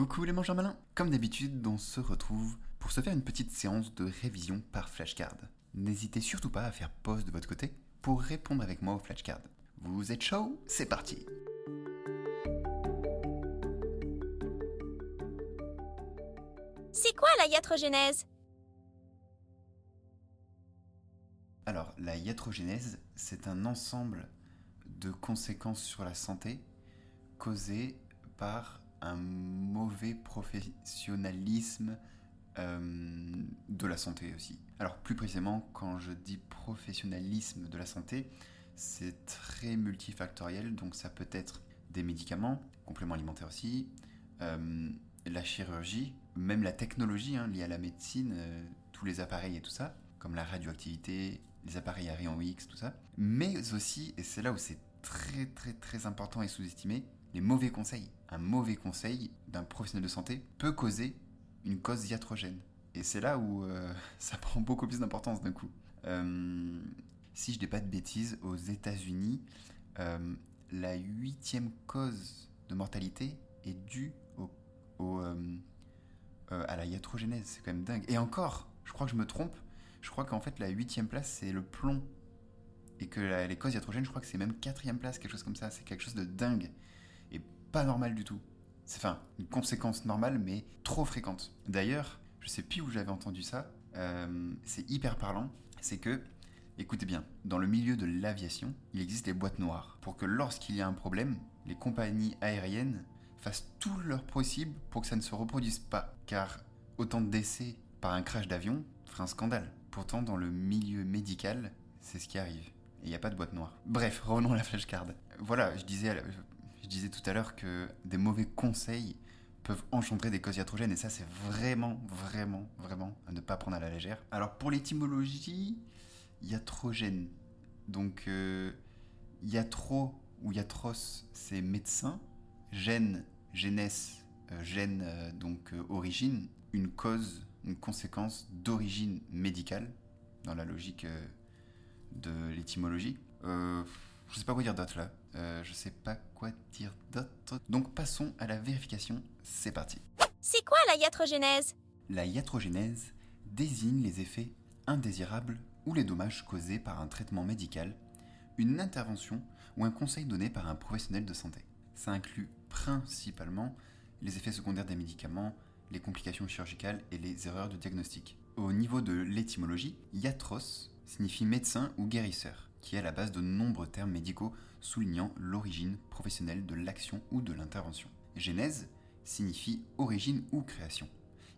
Coucou les mangeurs malins Comme d'habitude, on se retrouve pour se faire une petite séance de révision par flashcard. N'hésitez surtout pas à faire pause de votre côté pour répondre avec moi au flashcard. Vous êtes chaud? C'est parti C'est quoi la iatrogénèse Alors, la iatrogénèse, c'est un ensemble de conséquences sur la santé causées par un mauvais professionnalisme euh, de la santé aussi. Alors plus précisément, quand je dis professionnalisme de la santé, c'est très multifactoriel, donc ça peut être des médicaments, compléments alimentaires aussi, euh, la chirurgie, même la technologie hein, liée à la médecine, euh, tous les appareils et tout ça, comme la radioactivité, les appareils à rayons X, tout ça, mais aussi, et c'est là où c'est très très très important et sous-estimé, les mauvais conseils. Un mauvais conseil d'un professionnel de santé peut causer une cause iatrogène. Et c'est là où euh, ça prend beaucoup plus d'importance d'un coup. Euh, si je dis pas de bêtises, aux États-Unis, euh, la huitième cause de mortalité est due au, à la iatrogénèse. C'est quand même dingue. Et encore, je crois que je me trompe. Je crois qu'en fait, la huitième place, c'est le plomb. Et que les causes iatrogènes, je crois que c'est même quatrième place, quelque chose comme ça. C'est quelque chose de dingue pas normal du tout. C'est enfin une conséquence normale, mais trop fréquente. D'ailleurs, je sais plus où j'avais entendu ça. Euh, c'est hyper parlant. C'est que, écoutez bien, dans le milieu de l'aviation, il existe des boîtes noires pour que lorsqu'il y a un problème, les compagnies aériennes fassent tout leur possible pour que ça ne se reproduise pas. Car autant de décès par un crash d'avion ferait un scandale. Pourtant, dans le milieu médical, c'est ce qui arrive. Et il n'y a pas de boîte noire. Bref, revenons à la flashcard. Voilà, je disais, je disais tout à l'heure que des mauvais conseils peuvent engendrer des causes iatrogènes et ça c'est vraiment, vraiment, vraiment à ne pas prendre à la légère. Alors pour l'étymologie, iatrogène, donc euh, iatro ou iatros c'est médecin, gène, génès, euh, gène euh, donc euh, origine, une cause, une conséquence d'origine médicale dans la logique de l'étymologie. Je sais pas quoi dire d'autre là. Euh, je sais pas quoi dire d'autre. Donc passons à la vérification, c'est parti. C'est quoi la iatrogénèse? La iatrogénèse désigne les effets indésirables ou les dommages causés par un traitement médical, une intervention ou un conseil donné par un professionnel de santé. Ça inclut principalement les effets secondaires des médicaments, les complications chirurgicales et les erreurs de diagnostic. Au niveau de l'étymologie, iatros signifie médecin ou guérisseur qui est à la base de nombreux termes médicaux soulignant l'origine professionnelle de l'action ou de l'intervention. Genèse signifie origine ou création.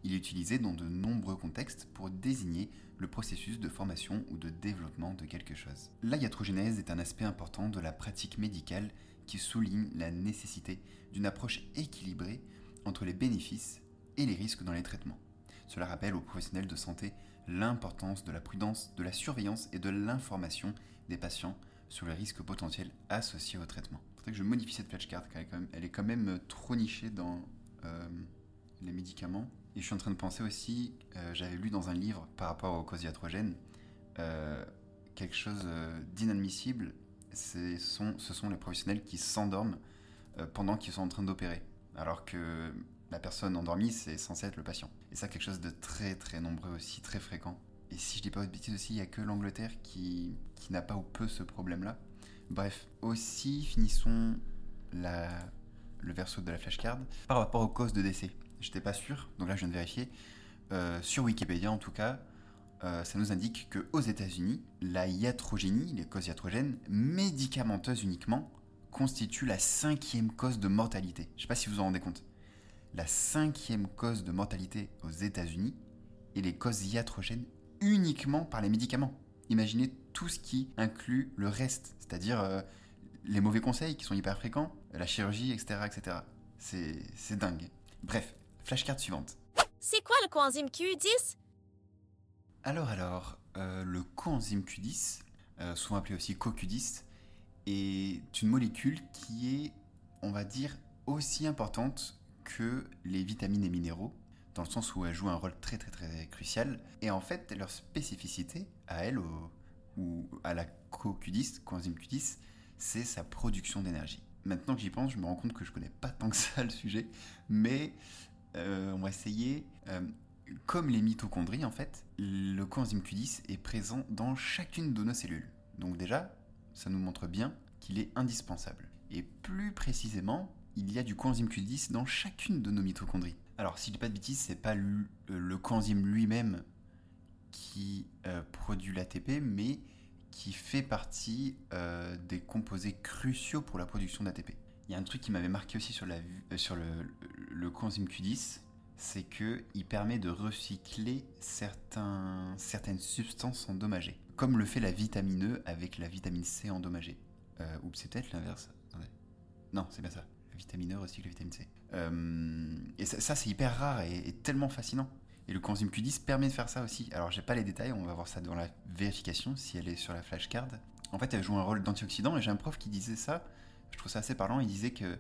Il est utilisé dans de nombreux contextes pour désigner le processus de formation ou de développement de quelque chose. La iatrogénèse est un aspect important de la pratique médicale qui souligne la nécessité d'une approche équilibrée entre les bénéfices et les risques dans les traitements. Cela rappelle aux professionnels de santé l'importance de la prudence, de la surveillance et de l'information des patients sur les risques potentiels associés au traitement. Il faudrait que je modifie cette flashcard, car elle est quand même, euh, trop nichée dans euh, les médicaments. Et je suis en train de penser aussi, euh, j'avais lu dans un livre par rapport aux causes iatrogènes, quelque chose d'inadmissible, ce sont les professionnels qui s'endorment pendant qu'ils sont en train d'opérer. Alors que la personne endormie, c'est censé être le patient. Et ça, quelque chose de très très nombreux aussi, très fréquent. Et si je dis pas de bêtises aussi, il n'y a que l'Angleterre qui, qui n'a pas ou peu ce problème-là. Bref, aussi finissons le verso de la flashcard par rapport aux causes de décès. J'étais pas sûr, donc là je viens de vérifier. Euh, sur Wikipédia en tout cas, euh, ça nous indique que aux États-Unis, la iatrogénie, les causes iatrogènes, médicamenteuses uniquement, constitue la cinquième cause de mortalité. Je sais pas si vous vous en rendez compte. La cinquième cause de mortalité aux États-Unis est les causes iatrogènes uniquement par les médicaments. Imaginez tout ce qui inclut le reste, c'est-à-dire euh, les mauvais conseils qui sont hyper fréquents, la chirurgie, etc. etc. C'est dingue. Bref, flashcard suivante. C'est quoi le coenzyme Q10 Alors alors, euh, le coenzyme Q10, euh, souvent appelé aussi CoQ10, est une molécule qui est, on va dire, aussi importante que les vitamines et minéraux dans le sens où elles jouent un rôle très très très crucial. Et en fait, leur spécificité à elles, ou à la CoQ10, coenzyme Q10, c'est sa production d'énergie. Maintenant que j'y pense, je me rends compte que je connais pas tant que ça le sujet, mais Euh, on va essayer. Euh, comme les mitochondries, en fait, le coenzyme Q10 est présent dans chacune de nos cellules. Donc déjà, ça nous montre bien qu'il est indispensable. Et plus précisément, il y a du coenzyme Q10 dans chacune de nos mitochondries. Alors, si je dis pas de bêtises, c'est pas le, le coenzyme lui-même qui euh, produit l'ATP, mais qui fait partie euh, des composés cruciaux pour la production d'ATP. Il y a un truc qui m'avait marqué aussi sur, euh, le, coenzyme Q10, c'est qu'il permet de recycler certaines substances endommagées, comme le fait la vitamine E avec la vitamine C endommagée. Euh, ou c'est peut-être l'inverse. Non, c'est bien ça. Vitamine E recycle la vitamine C. Euh, et ça, c'est hyper rare et tellement fascinant. Et le coenzyme Q10 permet de faire ça aussi. Alors, j'ai pas les détails, on va voir ça dans la vérification si elle est sur la flashcard. En fait, elle joue un rôle d'antioxydant et j'ai un prof qui disait ça. Je trouve ça assez parlant. Il disait que,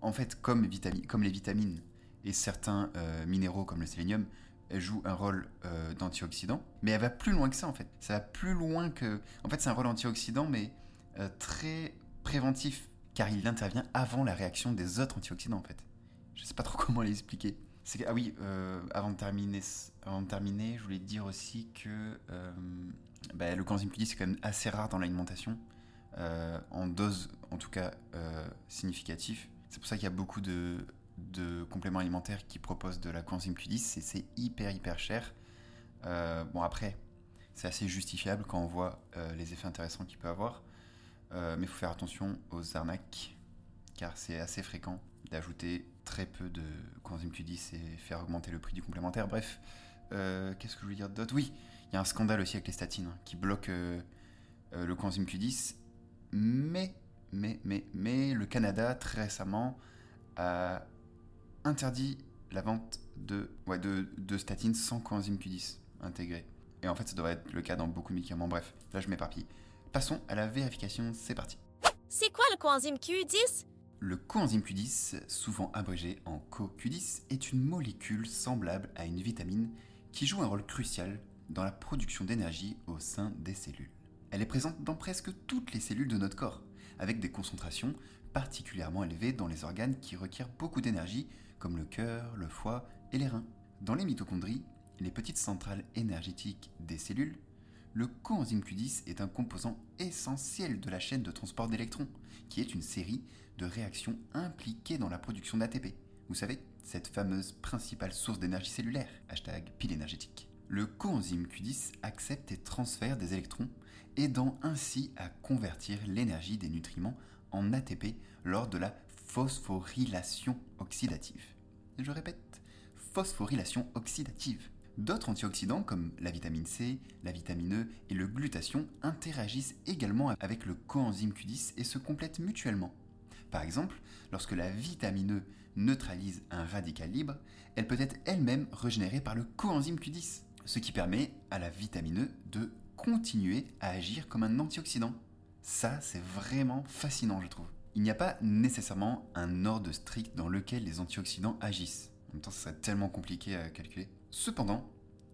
en fait, comme, les vitamines et certains euh, minéraux comme le sélénium, elle joue un rôle euh, d'antioxydant, mais elle va plus loin que ça en fait. Ça va plus loin que. En fait, c'est un rôle antioxydant, mais très préventif, car il intervient avant la réaction des autres antioxydants en fait. Je sais pas trop comment l'expliquer ah oui, euh, avant, de terminer, avant de terminer, je voulais dire aussi que euh, bah, le coenzyme Q10 c'est quand même assez rare dans l'alimentation, euh, en dose en tout cas significative. C'est pour ça qu'il y a beaucoup de, compléments alimentaires qui proposent de la coenzyme Q10 et c'est hyper hyper cher. bon après, c'est assez justifiable quand on voit les effets intéressants qu'il peut avoir, mais il faut faire attention aux arnaques car c'est assez fréquent d'ajouter très peu de coenzyme Q10 et faire augmenter le prix du complémentaire. Bref, euh, qu'est-ce que je voulais dire d'autre? Oui, il y a un scandale aussi avec les statines hein, qui bloquent euh, euh, le coenzyme Q10, mais, mais, mais, mais le Canada très récemment a interdit la vente de, ouais, de, de statines sans coenzyme Q10 intégré. Et en fait, ça devrait être le cas dans beaucoup de médicaments. Bref, là je m'éparpille. Passons à la vérification, c'est parti. C'est quoi le coenzyme Q10 le coenzyme Q10, souvent abrégé en CoQ10, est une molécule semblable à une vitamine qui joue un rôle crucial dans la production d'énergie au sein des cellules. Elle est présente dans presque toutes les cellules de notre corps, avec des concentrations particulièrement élevées dans les organes qui requièrent beaucoup d'énergie, comme le cœur, le foie et les reins. Dans les mitochondries, les petites centrales énergétiques des cellules, le coenzyme Q10 est un composant essentiel de la chaîne de transport d'électrons, qui est une série de réactions impliquées dans la production d'ATP. Vous savez, cette fameuse principale source d'énergie cellulaire, hashtag pile énergétique. Le coenzyme Q10 accepte et transfère des électrons, aidant ainsi à convertir l'énergie des nutriments en ATP lors de la phosphorylation oxydative. Je répète, phosphorylation oxydative. D'autres antioxydants comme la vitamine C, la vitamine E et le glutathion interagissent également avec le coenzyme Q10 et se complètent mutuellement. Par exemple, lorsque la vitamine E neutralise un radical libre, elle peut être elle-même régénérée par le coenzyme Q10, ce qui permet à la vitamine E de continuer à agir comme un antioxydant. Ça, c'est vraiment fascinant, je trouve. Il n'y a pas nécessairement un ordre strict dans lequel les antioxydants agissent. En même temps, ça serait tellement compliqué à calculer. Cependant,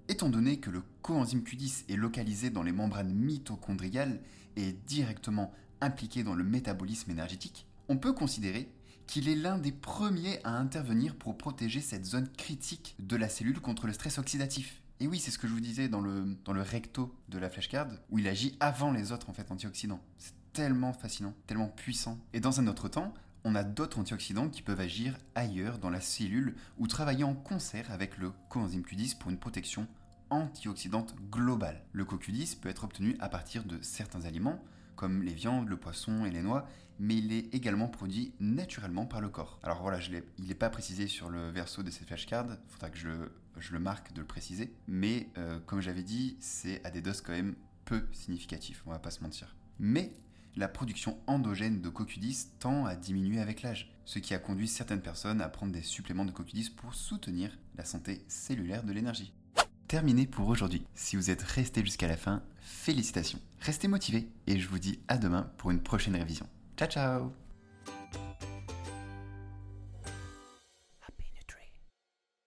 étant donné que le coenzyme Q10 est localisé dans les membranes mitochondriales et directement impliqué dans le métabolisme énergétique, on peut considérer qu'il est l'un des premiers à intervenir pour protéger cette zone critique de la cellule contre le stress oxydatif. Et oui, c'est ce que je vous disais dans le, recto de la flashcard, où il agit avant les autres antioxydants. C'est tellement fascinant, tellement puissant. Et dans un autre temps, on a d'autres antioxydants qui peuvent agir ailleurs dans la cellule ou travailler en concert avec le coenzyme Q10 pour une protection antioxydante globale. Le CoQ10 peut être obtenu à partir de certains aliments, comme les viandes, le poisson et les noix, mais il est également produit naturellement par le corps. Alors voilà, il n'est pas précisé sur le verso de cette flashcard, faudra que je, le marque de le préciser, mais euh, comme j'avais dit, c'est à des doses quand même peu significatives, on va pas se mentir. La production endogène de CoQ10 tend à diminuer avec l'âge, ce qui a conduit certaines personnes à prendre des suppléments de CoQ10 pour soutenir la santé cellulaire de l'énergie terminé pour aujourd'hui. Si vous êtes resté jusqu'à la fin, félicitations. Restez motivés et je vous dis à demain pour une prochaine révision. Ciao ciao